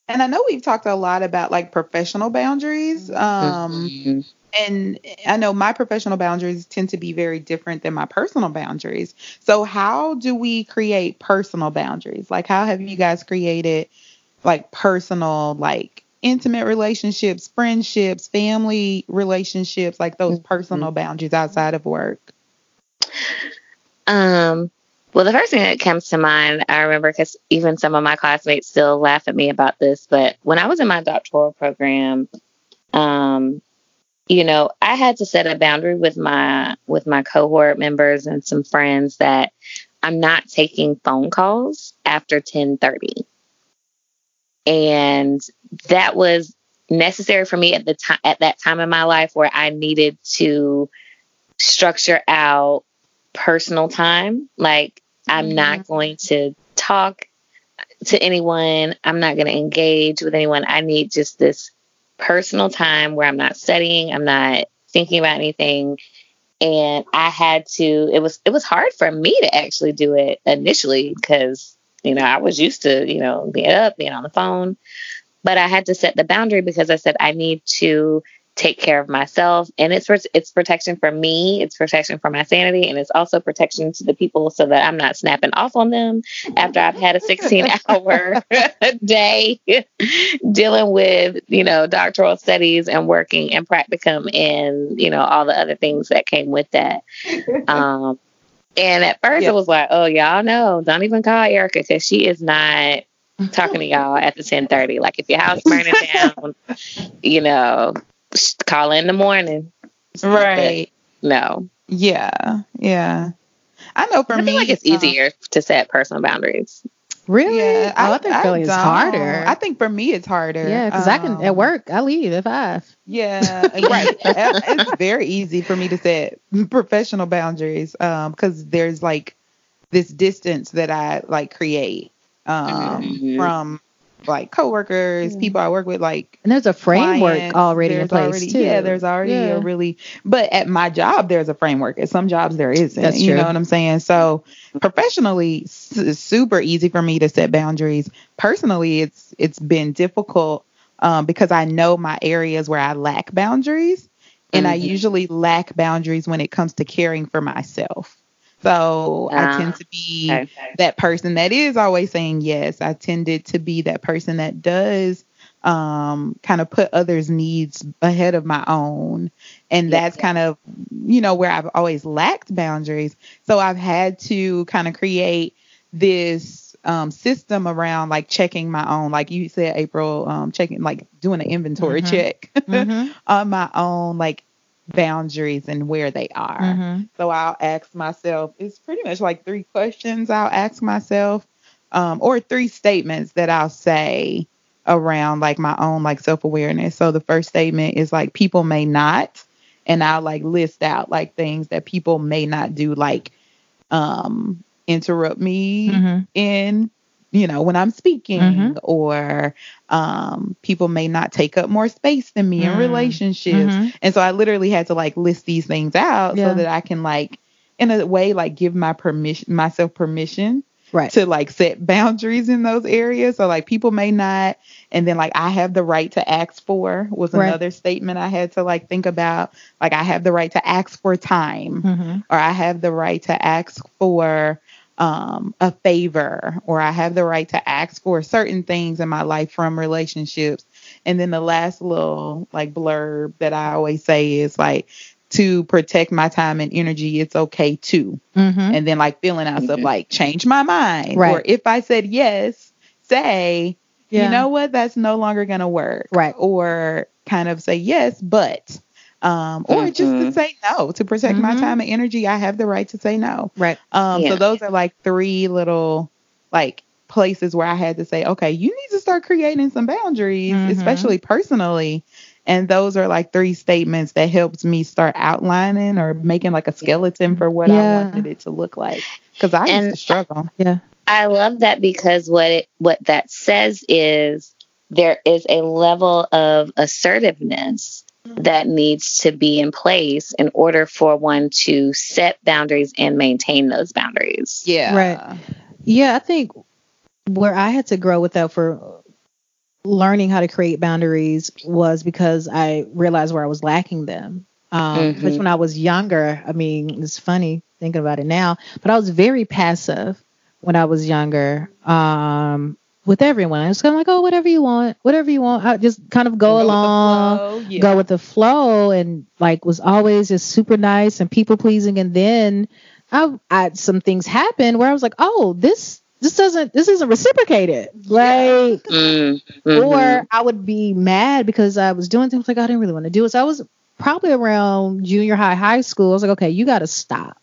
and i know we've talked a lot about like professional boundaries um mm-hmm. and i know my professional boundaries tend to be very different than my personal boundaries so how do we create personal boundaries like how have you guys created like personal like intimate relationships, friendships, family relationships, like those mm-hmm. personal boundaries outside of work? Um, well, the first thing that comes to mind, I remember because even some of my classmates still laugh at me about this, but when I was in my doctoral program, um, you know, I had to set a boundary with my with my cohort members and some friends that I'm not taking phone calls after 10:30. And that was necessary for me at the time at that time in my life where I needed to structure out personal time. Like I'm mm-hmm. not going to talk to anyone. I'm not going to engage with anyone. I need just this personal time where I'm not studying, I'm not thinking about anything. And I had to it was it was hard for me to actually do it initially because you know, I was used to, you know, being up, being on the phone. But I had to set the boundary because I said I need to take care of myself and it's it's protection for me it's protection for my sanity and it's also protection to the people so that i'm not snapping off on them after i've had a 16 [laughs] hour [laughs] day dealing with you know doctoral studies and working and practicum and you know all the other things that came with that [laughs] um and at first yep. it was like oh y'all know don't even call erica because she is not talking to y'all at the [laughs] 10:30. Like if your house burning down, you know, call in the morning. Right. But no. Yeah. Yeah. I know for I me, like it's uh, easier to set personal boundaries. Really? Yeah, I, I think I it's harder. I think for me it's harder. Yeah, because um, I can at um, work I leave at five. Yeah, [laughs] right. it's very easy for me to set professional boundaries um because there's like this distance that I like create um mm-hmm. from like coworkers, yeah. people I work with, like and there's a framework clients, already in place already, too. Yeah, there's already yeah. a really, but at my job there's a framework. At some jobs there isn't. That's you know what I'm saying? So professionally, it's super easy for me to set boundaries. Personally, it's it's been difficult um, because I know my areas where I lack boundaries, and mm-hmm. I usually lack boundaries when it comes to caring for myself. So I ah, tend to be okay. that person that is always saying yes. I tended to be that person that does um, kind of put others' needs ahead of my own. And that's kind of, you know, where I've always lacked boundaries. So I've had to kind of create this um, system around like checking my own, like you said, April, um, checking, like doing an inventory mm-hmm. check mm-hmm. [laughs] on my own, like boundaries and where they are. Mm-hmm. So I'll ask myself, it's pretty much like three questions I'll ask myself, um, or three statements that I'll say around like my own like self awareness. So the first statement is like people may not, and I'll like list out like things that people may not do, like um interrupt me mm-hmm. in you know, when I'm speaking, mm-hmm. or um, people may not take up more space than me mm-hmm. in relationships. Mm-hmm. And so I literally had to like list these things out yeah. so that I can like, in a way, like give my permission, myself permission. Right. To like set [laughs] boundaries in those areas. So like people may not, and then like I have the right to ask for was another statement I had to like think about. Like I have the right to ask for time, mm-hmm. or I have the right to ask for um, a favor or I have the right to ask for certain things in my life from relationships. And then the last little like blurb that I always say is like to protect my time and energy, it's okay too. Mm-hmm. And then like feeling out mm-hmm. of like change my mind. Right. Or if I said yes, say, yeah. you know what, that's no longer gonna work. Right. Or kind of say yes, but um, or mm-hmm. just to mm-hmm. say no to protect mm-hmm. my time and energy. I have the right to say no. Right. Um, yeah. So those are like three little like places where I had to say, okay, you need to start creating some boundaries, mm-hmm. especially personally. And those are like three statements that helps me start outlining or making like a skeleton for what yeah. I wanted it to look like. Because I and used to struggle. Yeah. I love that because what it what that says is there is a level of assertiveness that needs to be in place in order for one to set boundaries and maintain those boundaries. Yeah. Right. Yeah, I think where I had to grow with that for learning how to create boundaries was because I realized where I was lacking them. Um, mm-hmm. Which when I was younger, I mean, it's funny thinking about it now, but I was very passive when I was younger. Um, with everyone. I was kind of like, oh, whatever you want, whatever you want. I just kind of go, go along, with yeah. go with the flow, and like was always just super nice and people pleasing. And then I, I some things happened where I was like, oh, this this doesn't this isn't reciprocated. Like, mm-hmm. or I would be mad because I was doing things like I didn't really want to do it. So I was probably around junior high, high school. I was like, okay, you got to stop.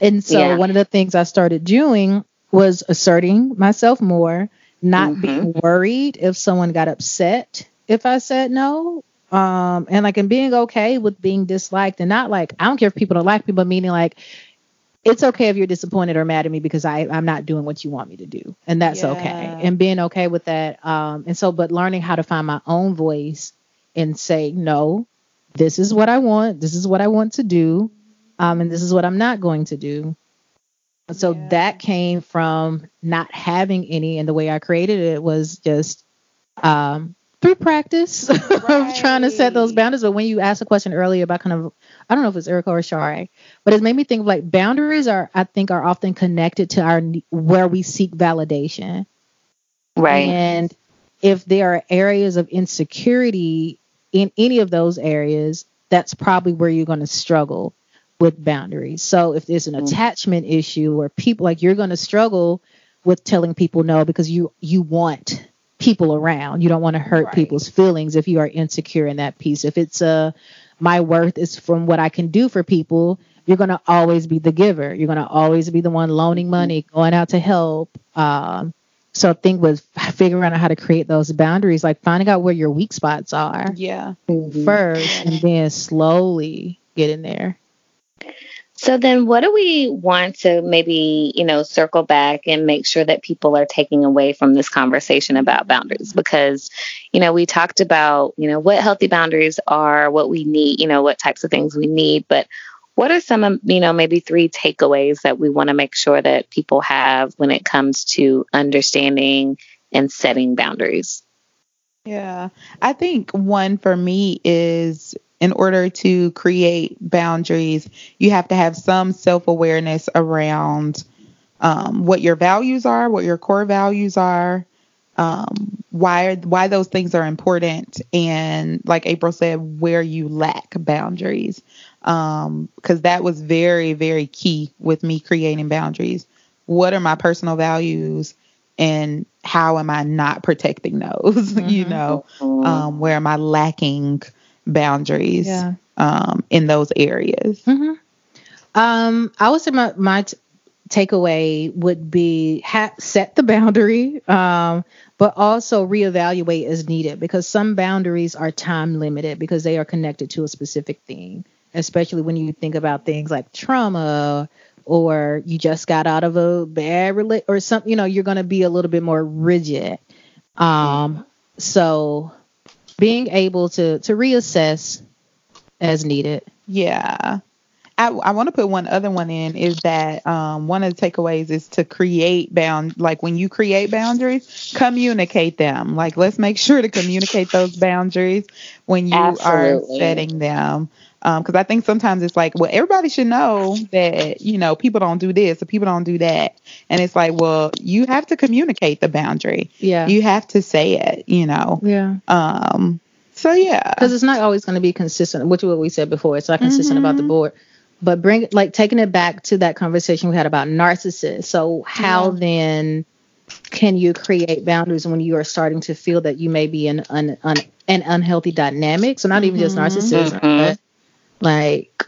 And so yeah. one of the things I started doing was asserting myself more, not mm-hmm. being worried if someone got upset if I said no. Um, and like, and being okay with being disliked and not like, I don't care if people don't like me, but meaning like, it's okay if you're disappointed or mad at me because I, I'm not doing what you want me to do. And that's yeah. okay. And being okay with that. Um, and so, but learning how to find my own voice and say, no, this is what I want. This is what I want to do. Um, and this is what I'm not going to do. So yeah. that came from not having any. And the way I created it was just, um, through practice right. [laughs] of trying to set those boundaries. But when you asked a question earlier about kind of, I don't know if it's Erica or Shari, but it made me think of like boundaries are, I think, are often connected to our where we seek validation. Right. And if there are areas of insecurity in any of those areas, that's probably where you're going to struggle with boundaries. So if there's an mm-hmm. attachment issue or people like you're going to struggle with telling people no because you you want people around. You don't want to hurt right. people's feelings if you are insecure in that piece. If it's a uh, my worth is from what I can do for people, you're going to always be the giver. You're going to always be the one loaning mm-hmm. money, going out to help. Um, so I think with [laughs] figuring out how to create those boundaries, like finding out where your weak spots are. Yeah. 1st mm-hmm. and then slowly get in there. So then what do we want to maybe, you know, circle back and make sure that people are taking away from this conversation about boundaries? Because, you know, we talked about, you know, what healthy boundaries are, what we need, you know, what types of things we need, but what are some, you know, maybe three takeaways that we want to make sure that people have when it comes to understanding and setting boundaries? Yeah. I think one for me is in order to create boundaries, you have to have some self awareness around um, what your values are, what your core values are, um, why why those things are important, and like April said, where you lack boundaries, because um, that was very very key with me creating boundaries. What are my personal values? and how am I not protecting those? [laughs] Mm-hmm. you know, um, where am I lacking boundaries yeah. um, in those areas. Mm-hmm. Um, I would say my, my t- takeaway would be ha- set the boundary, um, but also reevaluate as needed because some boundaries are time limited because they are connected to a specific thing, especially when you think about things like trauma or you just got out of a bad relationship or something, you know, you're going to be a little bit more rigid. Um, so being able to to reassess as needed. Yeah. I, I want to put one other one in is that um, one of the takeaways is to create bound like when you create boundaries, communicate them. Like let's make sure to communicate those boundaries when you Absolutely. are setting them because um, I think sometimes it's like, well, everybody should know that you know people don't do this or people don't do that, and it's like, well, you have to communicate the boundary. Yeah, you have to say it. You know. Yeah. Um. So yeah, because it's not always going to be consistent. Which is what we said before. It's not consistent mm-hmm. about the mm-hmm. board. But bring like taking it back to that conversation we had about narcissists. So how yeah. then can you create boundaries when you are starting to feel that you may be in an, an, an unhealthy dynamic? So not even mm-hmm. just narcissism, mm-hmm. but like,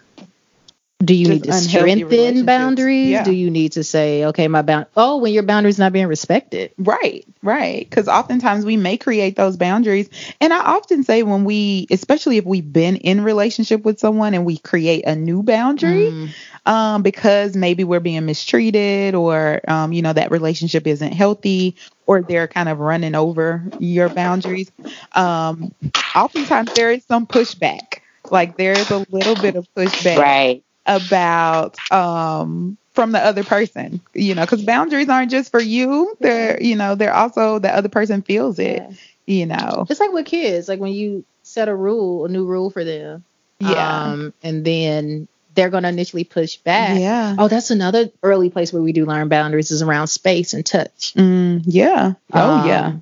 do you Just need to strengthen boundaries? Yeah. Do you need to say, okay, my bound? Oh, when your boundaries not being respected. Right, right. Because oftentimes we may create those boundaries, and I often say when we, especially if we've been in relationship with someone and we create a new boundary, mm. um, because maybe we're being mistreated or, um, you know, that relationship isn't healthy or they're kind of running over your boundaries. Um, oftentimes there is some pushback like there's a little bit of pushback right. about um from the other person, you know, because boundaries aren't just for you. They're, you know, they're also the other person feels it, yeah. you know. Just like with kids, like when you set a rule, a new rule for them. Yeah. Um, and then they're going to initially push back. Yeah. Oh, that's another early place where we do learn boundaries is around space and touch. Mm, yeah. Oh, um, yeah.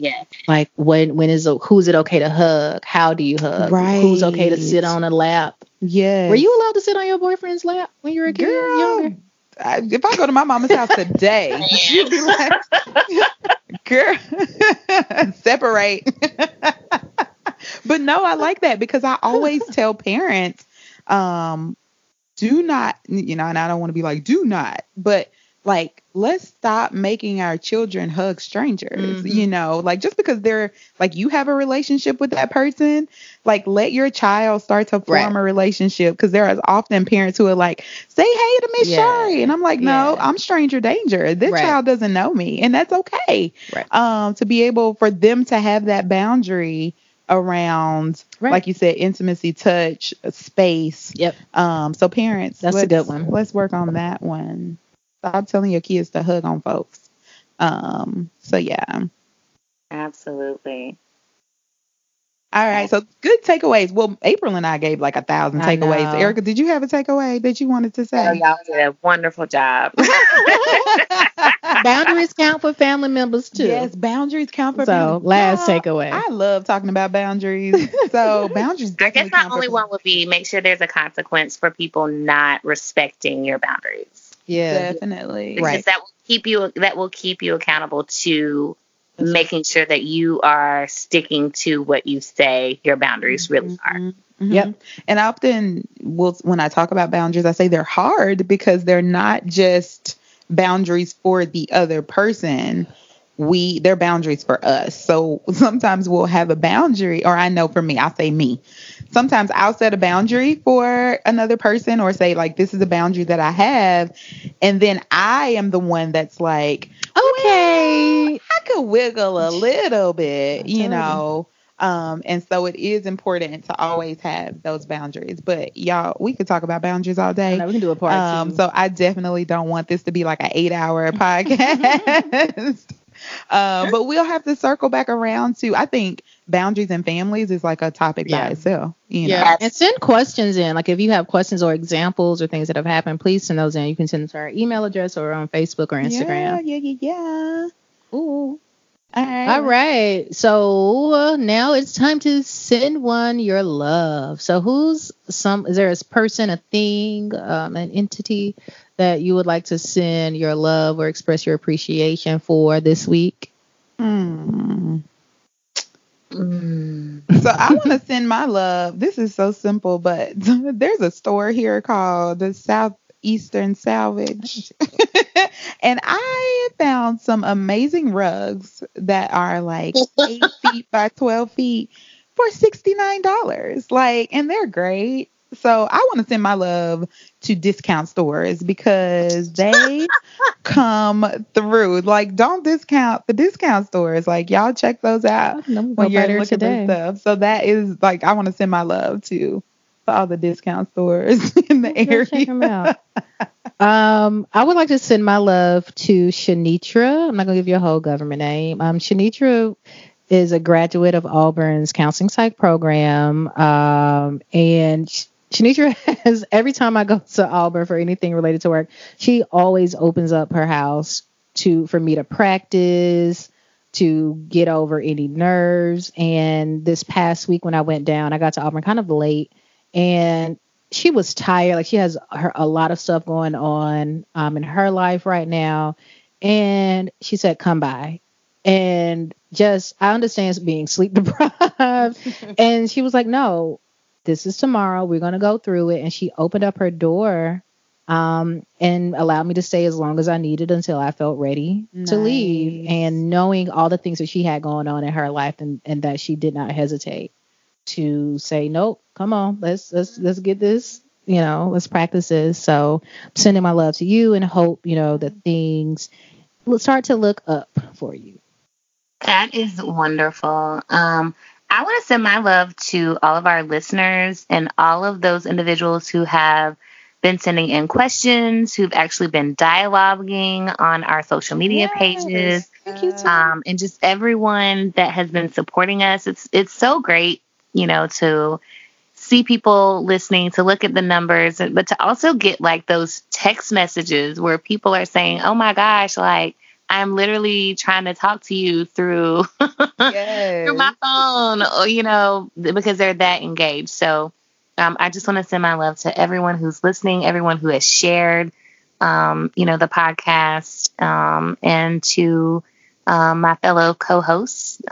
Yeah. Like when when is who's it okay to hug? How do you hug? Right. Who's okay to sit on a lap? Yeah. Were you allowed to sit on your boyfriend's lap when you were a kid? Girl? I, if I go to my mama's house today, [laughs] [laughs] you'd be like, girl, [laughs] separate. but no, I like that because I always tell parents, um, do not, you know, and I don't want to be like, do not, but like let's stop making our children hug strangers mm-hmm. you know like just because they're like you have a relationship with that person like let your child start to form right. a relationship because there are often parents who are like say hey to miss yeah. shari and i'm like no yeah. i'm stranger danger this right. child doesn't know me and that's okay right. um to be able for them to have that boundary around like you said intimacy touch space yep um so parents that's a good one let's work on that one Stop telling your kids to hug on folks. Um, so yeah. Absolutely. All right, so good takeaways. Well, April and I gave like a thousand takeaways. Erica, did you have a takeaway that you wanted to say? Oh, y'all did a wonderful job. [laughs] boundaries count for family members too. Yes, boundaries count for. So family. last takeaway. I love talking about boundaries. [laughs] So boundaries. I guess my only one would be make sure there's a consequence for people not respecting your boundaries. Yeah, definitely. Because right. that will keep you that will keep you accountable to That's making right. sure that you are sticking to what you say your boundaries really are. Mm-hmm. Yep. And often will when I talk about boundaries, I say they're hard because they're not just boundaries for the other person we they're boundaries for us. So sometimes we'll have a boundary, or I know for me, I'll say me. Sometimes I'll set a boundary for another person or say like this is a boundary that I have, and then I am the one that's like, okay, well, I could wiggle a little bit, you know. Um, and so it is important to always have those boundaries. But y'all, we could talk about boundaries all day. we can do a part um, So I definitely don't want this to be like an eight hour [laughs] podcast. Uh, [laughs] but we'll have to circle back around to I think boundaries and families is like a topic yeah. by itself. You know? Yeah, and send questions in. Like if you have questions or examples or things that have happened, please send those in. You can send them to our email address or on Facebook or Instagram. Yeah, yeah, yeah, yeah. Ooh. All right. All right. So uh, now it's time to send one your love. So who's some? Is there a person, a thing, um, an entity that you would like to send your love or express your appreciation for this week? Hmm. Mm. So I want to send my love. This is so simple, but [laughs] there's a store here called the Southeastern Salvage. [laughs] and I found some amazing rugs that are like 8 [laughs] feet by 12 feet for $69. Like and they're great. So I want to send my love to discount stores because they [laughs] come through. Like, don't discount the discount stores. Like, y'all check those out when you're looking today. stuff. So that is like, I want to send my love to all the discount stores [laughs] in the area. Check them out. um, I would like to send my love to Shanitra. I'm not gonna give you a whole government name. Um, Shanitra is a graduate of Auburn's counseling psych program, um, and Shanitra has every time I go to Auburn for anything related to work, she always opens up her house to for me to practice, to get over any nerves. And this past week when I went down, I got to Auburn kind of late and she was tired. Like she has her, a lot of stuff going on um, in her life right now. And she said, come by. And just, I understand being sleep [laughs] deprived. [laughs] and she was like, no, this is tomorrow. We're going to go through it. And she opened up her door um, and allowed me to stay as long as I needed until I felt ready nice. to leave. And knowing all the things that she had going on in her life and, and that she did not hesitate to say, nope, come on, let's let's let's get this, you know, let's practice this. So I'm sending my love to you and hope, you know, that things will start to look up for you. That is wonderful. Um, I want to send my love to all of our listeners and all of those individuals who have been sending in questions, who've actually been dialoguing on our social media yes. pages. Thank you, um, and just everyone that has been supporting us. It's it's so great, you know, to see people listening, to look at the numbers, but to also get like those text messages where people are saying, "Oh my gosh, like I'm literally trying to talk to you through yes. [laughs] through my phone, or, you know, because they're that engaged. So um, I just want to send my love to everyone who's listening, everyone who has shared, um, you know, the podcast, um, and to um, my fellow co-hosts.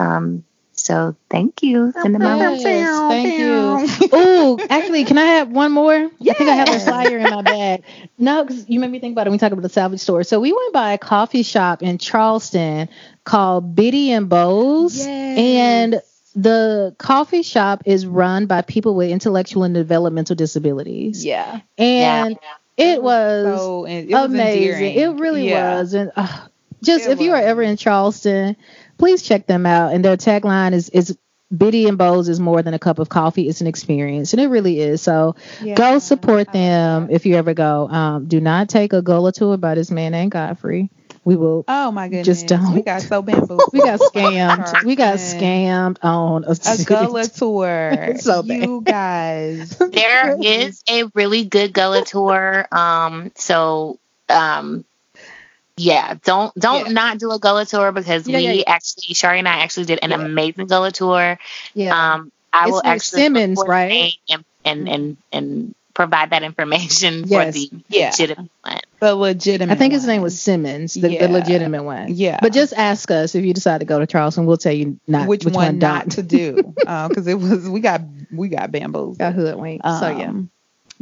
So thank you. Send them yes, Thank you. [laughs] Ooh, actually, can I have one more? Yeah. I think I have a flyer in my bag. No, because you made me think about it when we talk about the salvage store. So we went by a coffee shop in Charleston called Bitty and Beau's. Yes. And the coffee shop is run by people with intellectual and developmental disabilities. Yeah. And yeah. it was, so, it was amazing. Endearing. It really yeah. was. And uh, just it if was. you are ever in Charleston, please check them out. And their tagline is is Bitty and Beau's is more than a cup of coffee. It's an experience, and it really is. So yeah, go support them if you ever go. Um, do not take a gullah tour by this man named Godfrey. We will. Oh my goodness! Just don't. We got so bamboozled. [laughs] we got scammed. we got scammed on a, a gullah [laughs] tour. so bad. You guys. There is a really good gullah tour. Um. So. Um yeah, don't don't yeah. not do a gullah tour because yeah, we yeah, actually Shari and I actually did an amazing gullah tour. Yeah. Um, I it's will actually Simmons, right? And, and and and provide that information [laughs] yes. for the legitimate one. The legitimate. I think his name was Simmons, the, the, legitimate one. Yeah. But just ask us if you decide to go to Charleston. We'll tell you not which, which one, one not to do because [laughs] uh, it was we got we got bamboos. Got hoodwinked. Um, so yeah.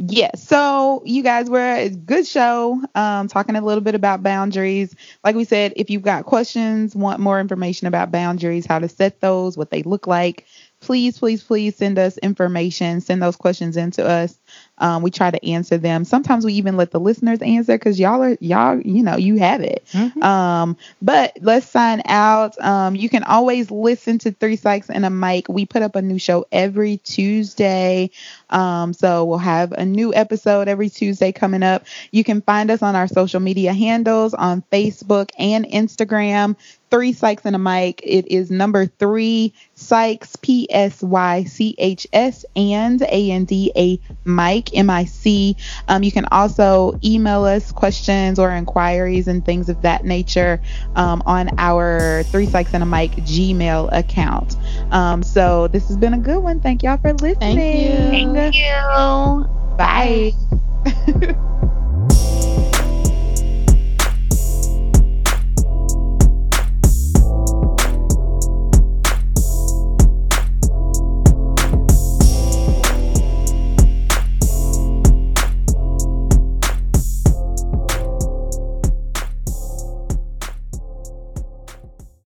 Yes. So you guys were a good show. Um, talking a little bit about boundaries. Like we said, if you've got questions, want more information about boundaries, how to set those, what they look like, please, please, please send us information. Send those questions in to us. Um, we try to answer them. Sometimes we even let the listeners answer because y'all are y'all, you know, you have it. Mm-hmm. Um, but let's sign out. Um, you can always listen to Three Psychs and a Mic. We put up a new show every Tuesday. Um, so we'll have a new episode every Tuesday coming up. You can find us on our social media handles on Facebook and Instagram three psychs and a mic. It is number three psychs, P S Y C H S, and A N D A mic, M I C. Um, you can also email us questions or inquiries and things of that nature um, on our three psychs and a mic Gmail account. Um, so this has been a good one. Thank y'all for listening. Thank you. Thank you. Bye. [laughs]